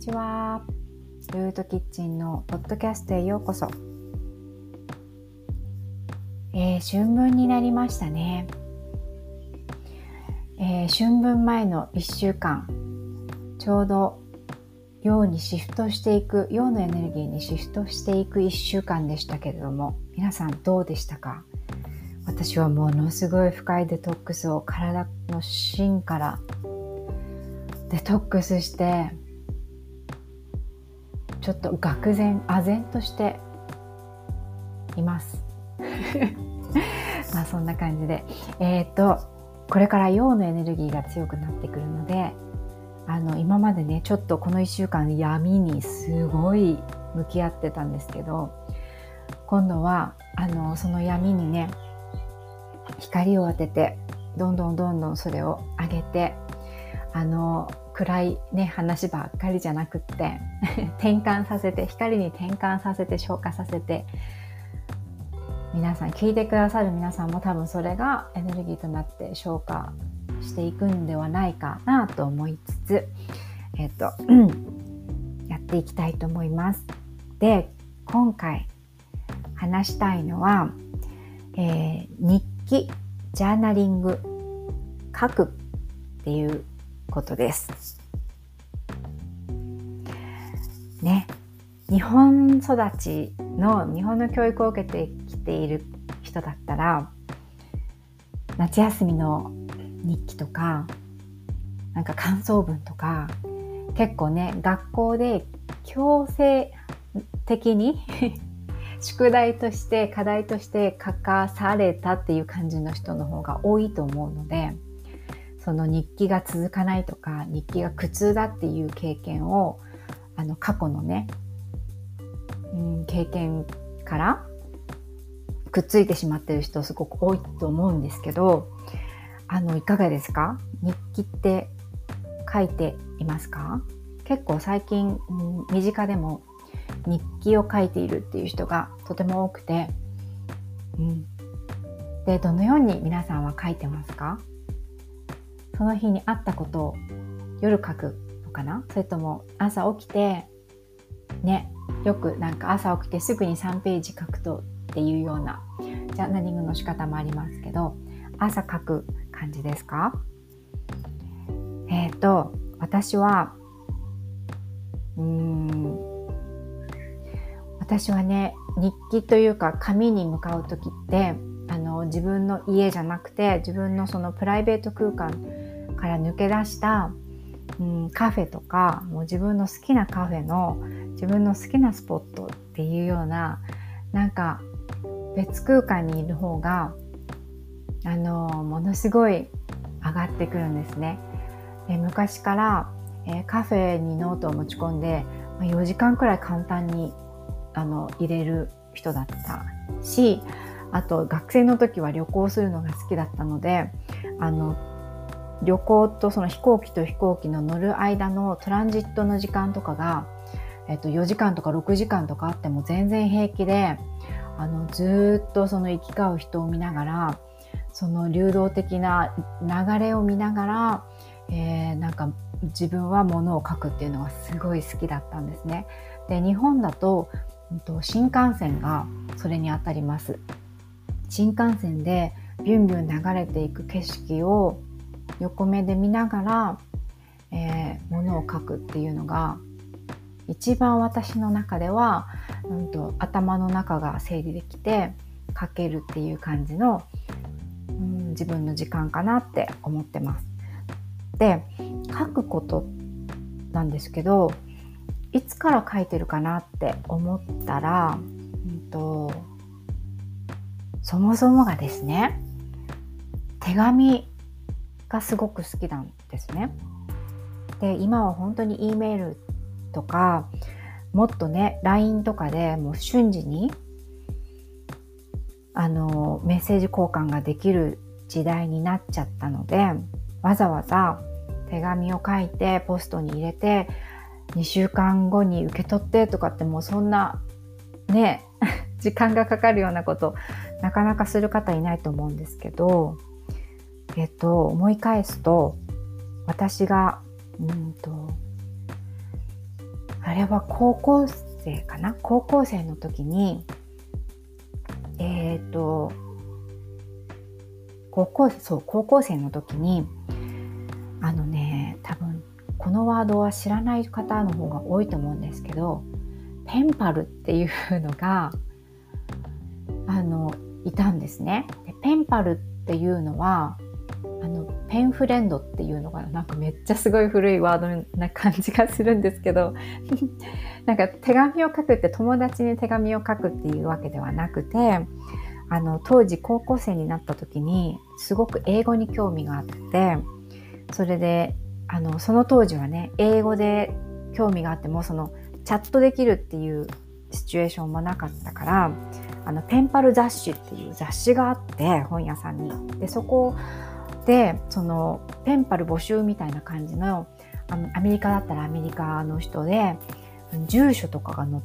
ちは。ルートキッチンのポッドキャストへようこそ。えー、春分になりましたね。えー、春分前の1週間、ちょうど陽にシフトしていく、陽のエネルギーにシフトしていく1週間でしたけれども、皆さんどうでしたか？私はものすごい深いデトックスを体の芯からデトックスしてちょっと愕然唖然としています。まあそんな感じで。えっ、とこれから陽のエネルギーが強くなってくるのであの今までねちょっとこの1週間闇にすごい向き合ってたんですけど今度はあのその闇にね光を当ててどんどんどんどんそれを上げてあの暗いね話ばっかりじゃなくって 転換させて光に転換させて消化させて皆さん聞いてくださる皆さんも多分それがエネルギーとなって消化していくんではないかなと思いつつえっ、と やっていきたいと思います。で今回話したいのは、えー、日記ジャーナリング書くっていうことです。ね、日本育ちの日本の教育を受けてきている人だったら夏休みの日記とかなんか感想文とか結構ね学校で強制的に 宿題として課題として書かされたっていう感じの人の方が多いと思うのでその日記が続かないとか日記が苦痛だっていう経験をあの過去のね、うん、経験からくっついてしまってる人すごく多いと思うんですけどあのいかがですか？日記って書いていますか？結構最近、うん、身近でも日記を書いているっていう人がとても多くて、うん、でどのように皆さんは書いてますか？その日にあったことを夜書くのかな？それとも朝起きてねよくなんか朝起きてすぐに3ページ書くとっていうようなジャーナリングの仕方もありますけど朝書く感じですか？えっ、ー、と私はうん私はね日記というか紙に向かう時ってあの自分の家じゃなくて自分のそのプライベート空間から抜け出した、うん、カフェとかもう自分の好きなカフェの自分の好きなスポットっていうようななんか別空間にいる方があのものすごい上がってくるんですね。で昔から、え、カフェにノートを持ち込んで、ま、4時間くらい簡単にあの入れる人だったしあと学生の時は旅行するのが好きだったのであの旅行とその飛行機と飛行機の乗る間のトランジットの時間とかが、えっと、4時間とか6時間とかあっても全然平気であのずっとその行き交う人を見ながらその流動的な流れを見ながら、えー、なんか自分はものを書くっていうのがすごい好きだったんですね。で日本だと新幹線がそれにあたります。新幹線でビュンビュン流れていく景色を横目で見ながら、えー、ものを書くっていうのが一番私の中では、うんと、頭の中が整理できて書けるっていう感じの、うん、自分の時間かなって思ってます。で書くことなんですけどいつから書いてるかなって思ったら、うんとそもそもがですね手紙がすごく好きなんですね。で今は本当に E メールとかもっとね LINE とかでもう瞬時にあのメッセージ交換ができる時代になっちゃったのでわざわざ手紙を書いてポストに入れて2週間後に受け取ってとかってもうそんなね 時間がかかるようなことなかなかする方いないと思うんですけどえっと、思い返すと、私が、うんと、あれは高校生かな？高校生の時にえっ、ー、と高校生そう高校生の時にあのね多分このワードは知らない方の方が多いと思うんですけどペンパルっていうのがあのいたんですね。でペンパルっていうのはあのペンフレンドっていうのがな？んかめっちゃすごい古いワードな感じがするんですけど なんか手紙を書くって友達に手紙を書くっていうわけではなくてあの当時高校生になった時にすごく英語に興味があってそれであのその当時はね英語で興味があってもそのチャットできるっていうシチュエーションもなかったからあのペンパル雑誌っていう雑誌があって本屋さんに。でそこをでそのペンパル募集みたいな感じのあのアメリカだったらアメリカの人で住所とかが載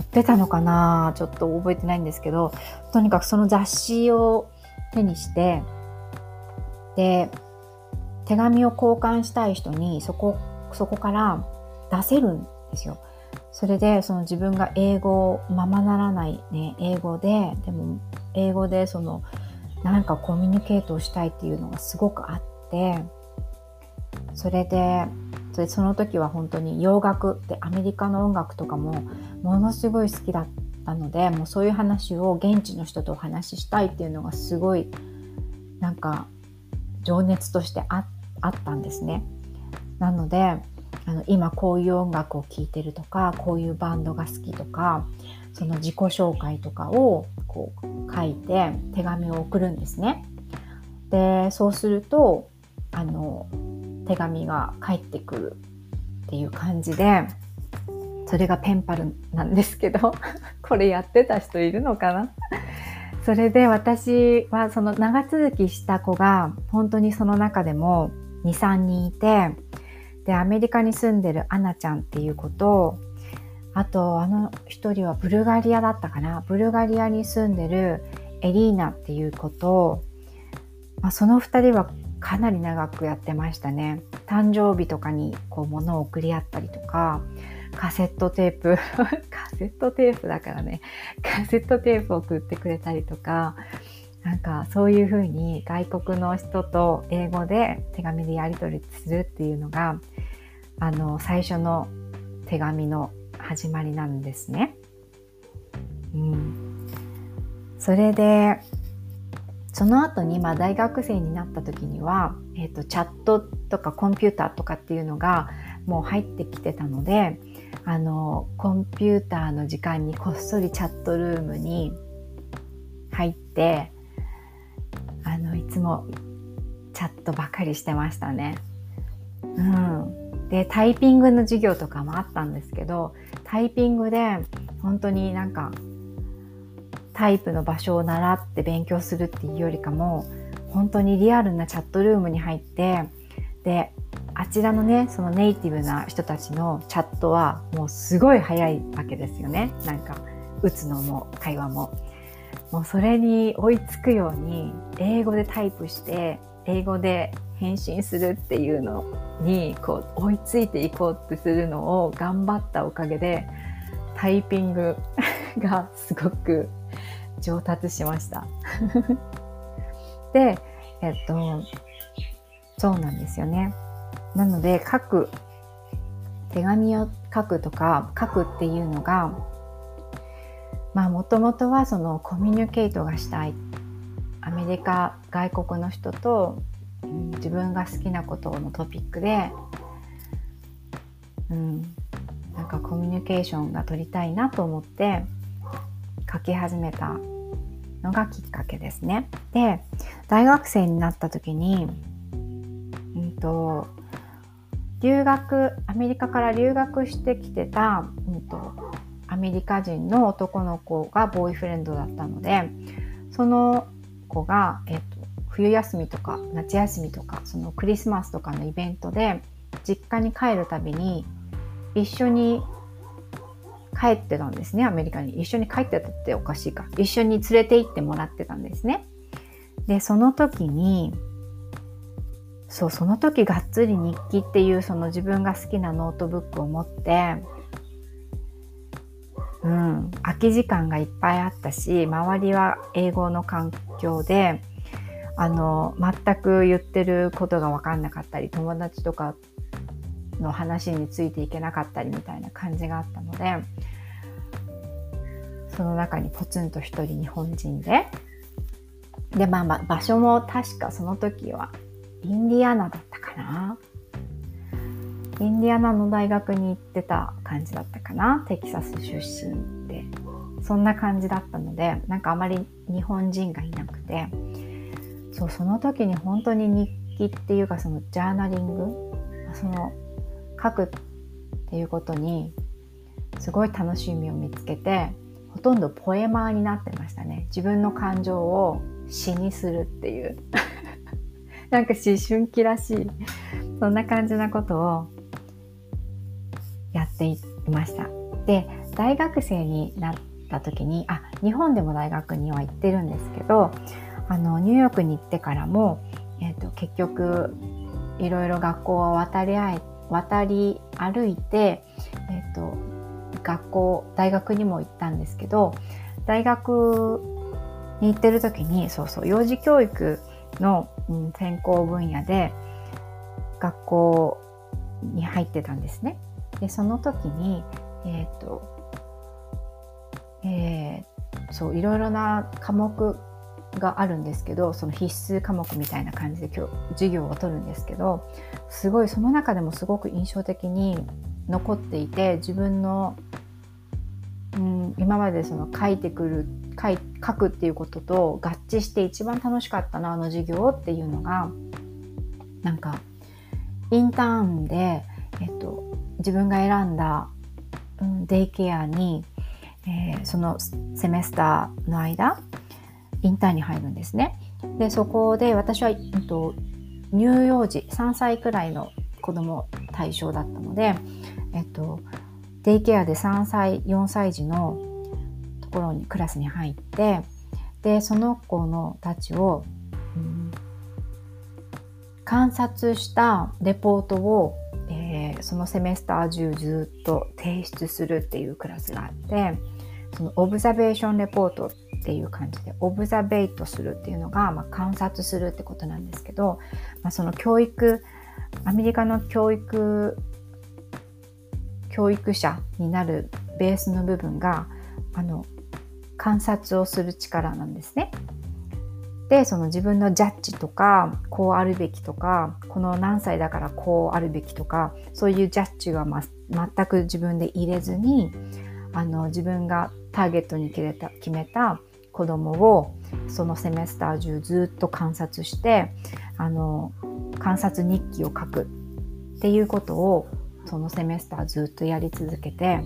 ってたのかな？ちょっと覚えてないんですけどとにかくその雑誌を手にしてで手紙を交換したい人にそこそこから出せるんですよ。それでその自分が英語ままならないね英語ででも英語でそのなんかコミュニケートをしたいっていうのがすごくあってそれでその時は本当に洋楽でアメリカの音楽とかもものすごい好きだったのでもうそういう話を現地の人とお話ししたいっていうのがすごいなんか情熱としてあったんですね。なのであの今こういう音楽を聴いてるとかこういうバンドが好きとかその自己紹介とかをこう書いて手紙を送るんですね。でそうするとあの手紙が返ってくるっていう感じでそれがペンパルなんですけど これやってた人いるのかな？それで私はその長続きした子が本当にその中でも23人いてでアメリカに住んでるアナちゃんっていう子とあとあの一人はブルガリアだったかな。ブルガリアに住んでるエリーナっていう子と、まあ、その2人はかなり長くやってましたね。誕生日とかにこう物を送り合ったりとかカセットテープ カセットテープだからね。カセットテープを送ってくれたりとかなんかそういうふうに外国の人と英語で手紙でやり取りするっていうのがあの最初の手紙の始まりなんですね。うん、それでその後にまあ大学生になった時には、えーと、チャットとかコンピューターとかっていうのがもう入ってきてたのであのコンピューターの時間にこっそりチャットルームに入ってあのいつもチャットばかりしてましたね。うん、でタイピングの授業とかもあったんですけどタイピングで本当になんかタイプの場所を習って勉強するっていうよりかも本当にリアルなチャットルームに入ってであちらのねそのネイティブな人たちのチャットはもうすごい早いわけですよね。なんか打つのも会話も。もうそれに追いつくように英語でタイプして英語で返信するっていうのにこう追いついていこうってするのを頑張ったおかげでタイピング がすごく上達しました。で、えっと、そうなんですよね。なので書く手紙を書くとか書くっていうのがまあもともとはそのコミュニケートがしたいアメリカ外国の人と自分が好きなことのトピックで、うん、なんかコミュニケーションが取りたいなと思って書き始めたのがきっかけですね。で大学生になった時に、うんと、留学アメリカから留学してきてた、うんと、アメリカ人の男の子がボーイフレンドだったのでその子が、えっと、冬休みとか夏休みとかそのクリスマスとかのイベントで実家に帰るたびに一緒に帰ってたんですねアメリカに。一緒に帰ってたっておかしいか。一緒に連れて行ってもらってたんですね。でその時にそうその時がっつり日記っていうその自分が好きなノートブックを持ってうん、空き時間がいっぱいあったし周りは英語の環境であの全く言ってることが分かんなかったり友達とかの話についていけなかったりみたいな感じがあったのでその中にポツンと一人日本人ででまあまあ場所も確かその時はインディアナだったかな。インディアナの大学に行ってた感じだったかな。テキサス出身で。そんな感じだったのでなんかあまり日本人がいなくて。そうその時に本当に日記っていうかそのジャーナリング？その書くっていうことにすごい楽しみを見つけてほとんどポエマーになってましたね。自分の感情を詩にするっていう。なんか思春期らしい。そんな感じなことをやっていました。で大学生になった時にあ日本でも大学には行ってるんですけどあのニューヨークに行ってからも、えーと、結局いろいろ学校を渡り合え渡り歩いて、えーと、学校大学にも行ったんですけど大学に行ってる時にそうそう幼児教育の、うん、専攻分野で学校に入ってたんですね。でその時にえっ、ー、とえー、そういろいろな科目があるんですけどその必須科目みたいな感じで今日授業を取るんですけどすごいその中でもすごく印象的に残っていて自分の、うん、今までその書いてくる書い書くっていうことと合致して一番楽しかったなあの授業っていうのがなんかインターンで、えっと、自分が選んだ、うん、デイケアに、えー、そのセメスターの間インターンに入るんですね。でそこで私は、えっと、乳幼児3歳くらいの子供対象だったので、えっと、デイケアで3歳4歳児のところにクラスに入ってでその子のたちを、うん、観察したレポートを、えー、そのセメスター中ずっと提出するっていうクラスがあってそのオブザベーションレポートってていう感じでオブザベイトするっていうのが、まあ、観察するってことなんですけど、まあ、その教育アメリカの教育教育者になるベースの部分があの観察をする力なんですね。でその自分のジャッジとかこうあるべきとかこの何歳だからこうあるべきとかそういうジャッジは、ま、全く自分で入れずにあの自分がターゲットに決めた決めた子供をそのセメスター中ずっと観察してあの観察日記を書くっていうことをそのセメスターずっとやり続けて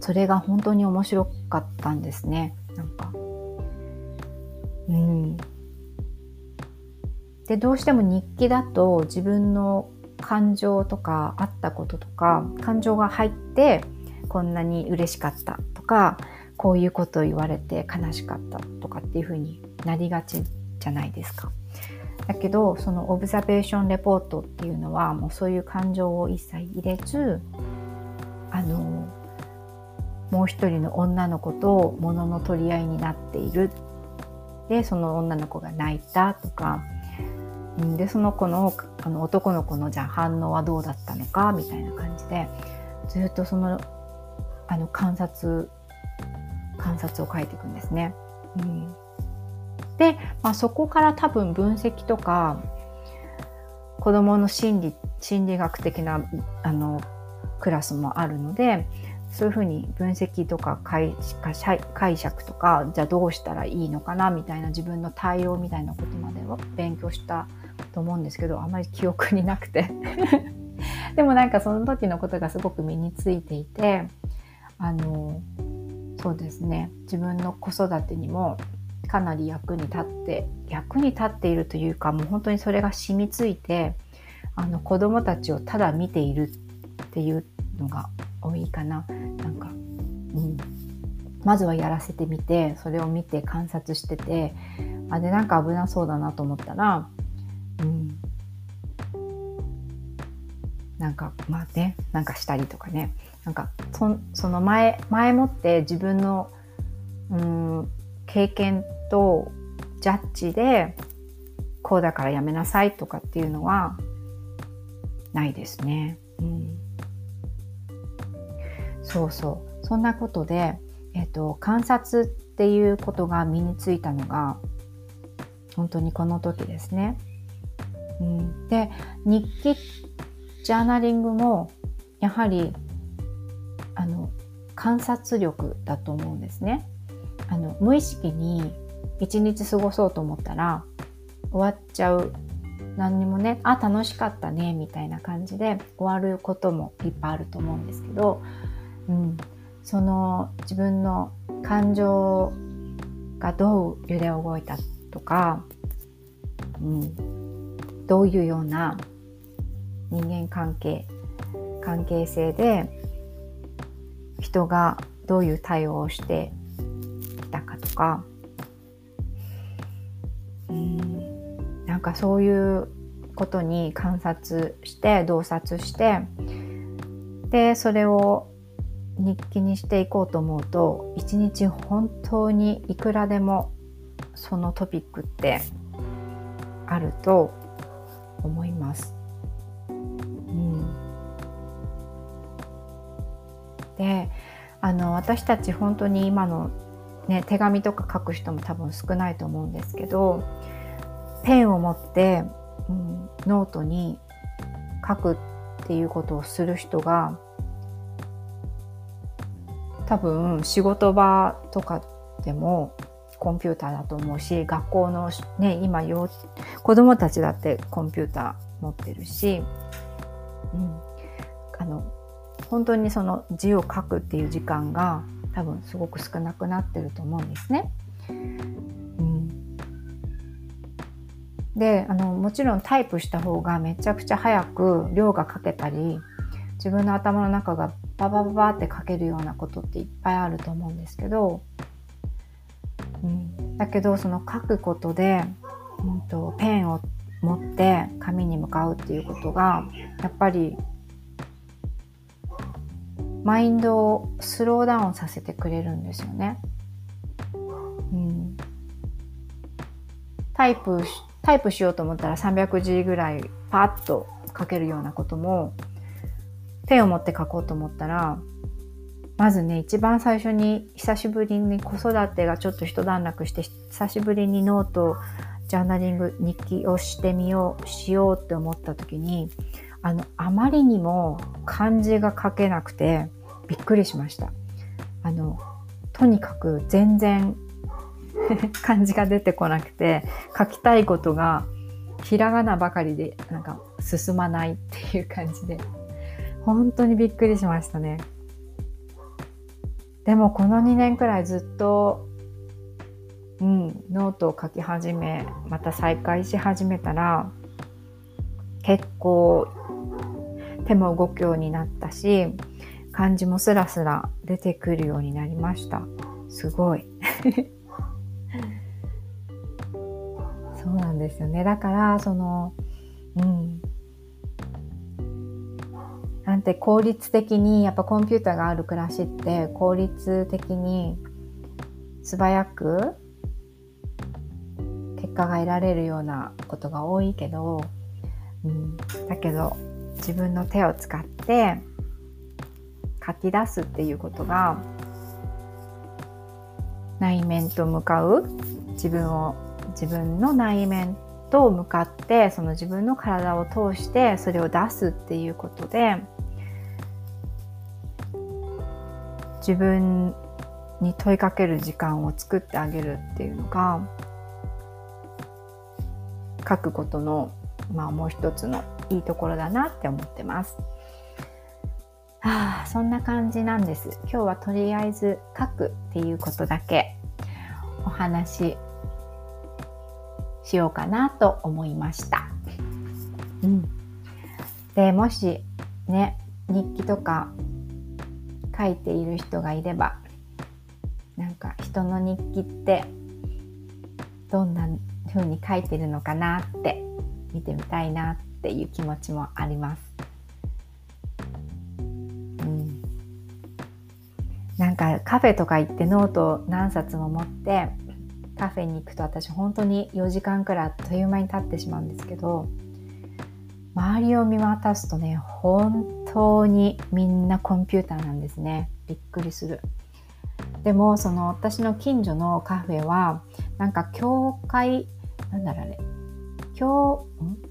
それが本当に面白かったんですね。なんか。うん。でどうしても日記だと自分の感情とかあったこととか感情が入ってこんなに嬉しかったとかこういうこと言われて悲しかったとかっていうふうになりがちじゃないですか。だけどそのオブザベーションレポートっていうのはもうそういう感情を一切入れずあのもう一人の女の子と物の取り合いになっているでその女の子が泣いたとかでその子のあの男の子のじゃあ反応はどうだったのかみたいな感じでずっとそのあの観察観察を書いていくんですね。うん、で、まあ、そこから多分分析とか子どもの心理心理学的なあのクラスもあるのでそういうふうに分析とか解釈とかじゃあどうしたらいいのかなみたいな自分の対応みたいなことまでを勉強したと思うんですけどあまり記憶になくて でもなんかその時のことがすごく身についていてあのそうですね。自分の子育てにもかなり役に立って役に立っているというかもう本当にそれが染みついてあの子供たちをただ見ているっていうのが多いかな。なんか、うん、まずはやらせてみてそれを見て観察しててあでなんか危なそうだなと思ったら、うん、なんかまあねなんかしたりとかねなんかそその前前もって自分のうん経験とジャッジでこうだからやめなさいとかっていうのはないですね。うん、そうそうそんなことで、えっと、観察っていうことが身についたのが本当にこの時ですね。うん、で日記ジャーナリングもやはりあの観察力だと思うんですね。あの無意識に一日過ごそうと思ったら終わっちゃう。何にもねあ楽しかったねみたいな感じで終わることもいっぱいあると思うんですけど、うん、その自分の感情がどう揺れ動いたとか、うん、どういうような人間関係関係性で人がどういう対応をしてきたかとかうんなんかそういうことに観察して洞察してでそれを日記にしていこうと思うと一日本当にいくらでもそのトピックってあると思います。であの私たち本当に今の、ね、手紙とか書く人も多分少ないと思うんですけどペンを持って、うん、ノートに書くっていうことをする人が多分仕事場とかでもコンピューターだと思うし学校のね今の子供たちだってコンピューター持ってるし、うん、あの本当にその字を書くっていう時間が多分すごく少なくなってると思うんですね。うん、であのもちろんタイプした方がめちゃくちゃ早く量が書けたり自分の頭の中がババババって書けるようなことっていっぱいあると思うんですけど、うん、だけどその書くことで、うんと、ペンを持って紙に向かうっていうことがやっぱりマインドをスローダウンさせてくれるんですよね。うん、タイプタイプしようと思ったら300字ぐらいパッと書けるようなこともペンを持って書こうと思ったらまずね一番最初に久しぶりに子育てがちょっと一段落して久しぶりにノートジャーナリング日記をしてみようしようって思った時にあのあまりにも漢字が書けなくてびっくりしましたあのとにかく全然 漢字が出てこなくて書きたいことがひらがなばかりでなんか進まないっていう感じで本当にびっくりしましたね。でもこの2年くらいずっと、うん、ノートを書き始め、また再開し始めたら、結構手も動くようになったし、漢字もスラスラ出てくるようになりました。すごい。そうなんですよね。だから、その、うん、なんて効率的にやっぱコンピューターがある暮らしって効率的に素早く結果が得られるようなことが多いけど、うん、だけど自分の手を使って書き出すっていうことが内面と向かう自分を自分の内面と向かってその自分の体を通してそれを出すっていうことで自分に問いかける時間を作ってあげるっていうのが書くことの、まあ、もう一つのいいところだなって思ってます。はあ、そんな感じなんです。今日はとりあえず書くっていうことだけお話ししようかなと思いました。うん、でもしね日記とか書いている人がいればなんか人の日記ってどんな風に書いてるのかなって見てみたいなってっていう気持ちもあります。うん、なんかカフェとか行ってノートを何冊も持ってカフェに行くと私本当に4時間くらいあっという間に経ってしまうんですけど周りを見渡すとね本当にみんなコンピューターなんですね。びっくりする。でもその私の近所のカフェはなんか教会なんだろうあれ。教ん？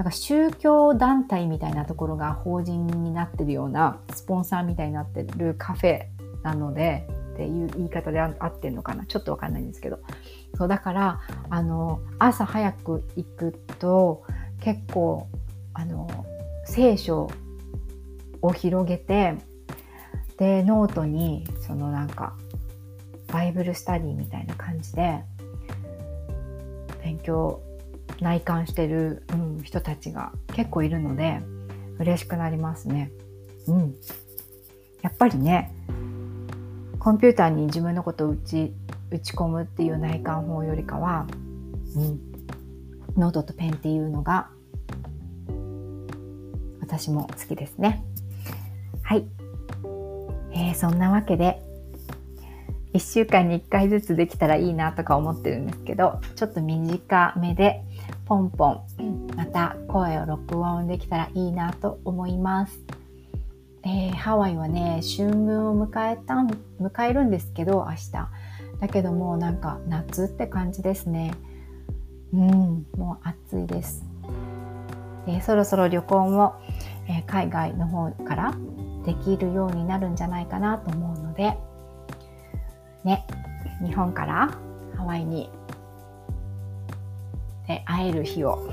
なんか宗教団体みたいなところが法人になってるようなスポンサーみたいになってるカフェなのでっていう言い方で合ってんのかな。ちょっとわかんないんですけど。そうだからあの朝早く行くと結構あの聖書を広げてでノートにそのなんか Bible study みたいな感じで勉強内観してる、うん、人たちが結構いるので嬉しくなりますね。うん、やっぱりねコンピューターに自分のことを打ち打ち込むっていう内観法よりかは、うん、ノートとペンっていうのが私も好きですね。はい。えー、そんなわけで1週間に1回ずつできたらいいなとか思ってるんですけどちょっと短めでポンポンまた声を録音できたらいいなと思います。えー、ハワイはね春分を迎えた迎えるんですけど明日。だけどもうなんか夏って感じですね。うんもう暑いです、えー、そろそろ旅行も、えー、海外の方からできるようになるんじゃないかなと思うのでね日本からハワイにで会える日を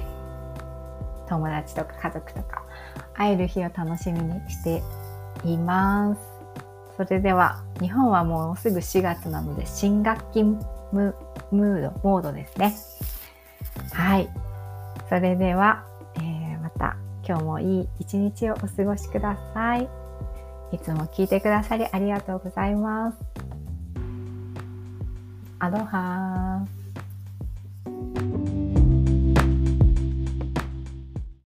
友達とか家族とか会える日を楽しみにしています。それでは日本はもうすぐ4月なので新学期ムード、モードですね。はい。それでは、えー、また今日もいい一日をお過ごしください。いつも聞いてくださりありがとうございます。アロハー。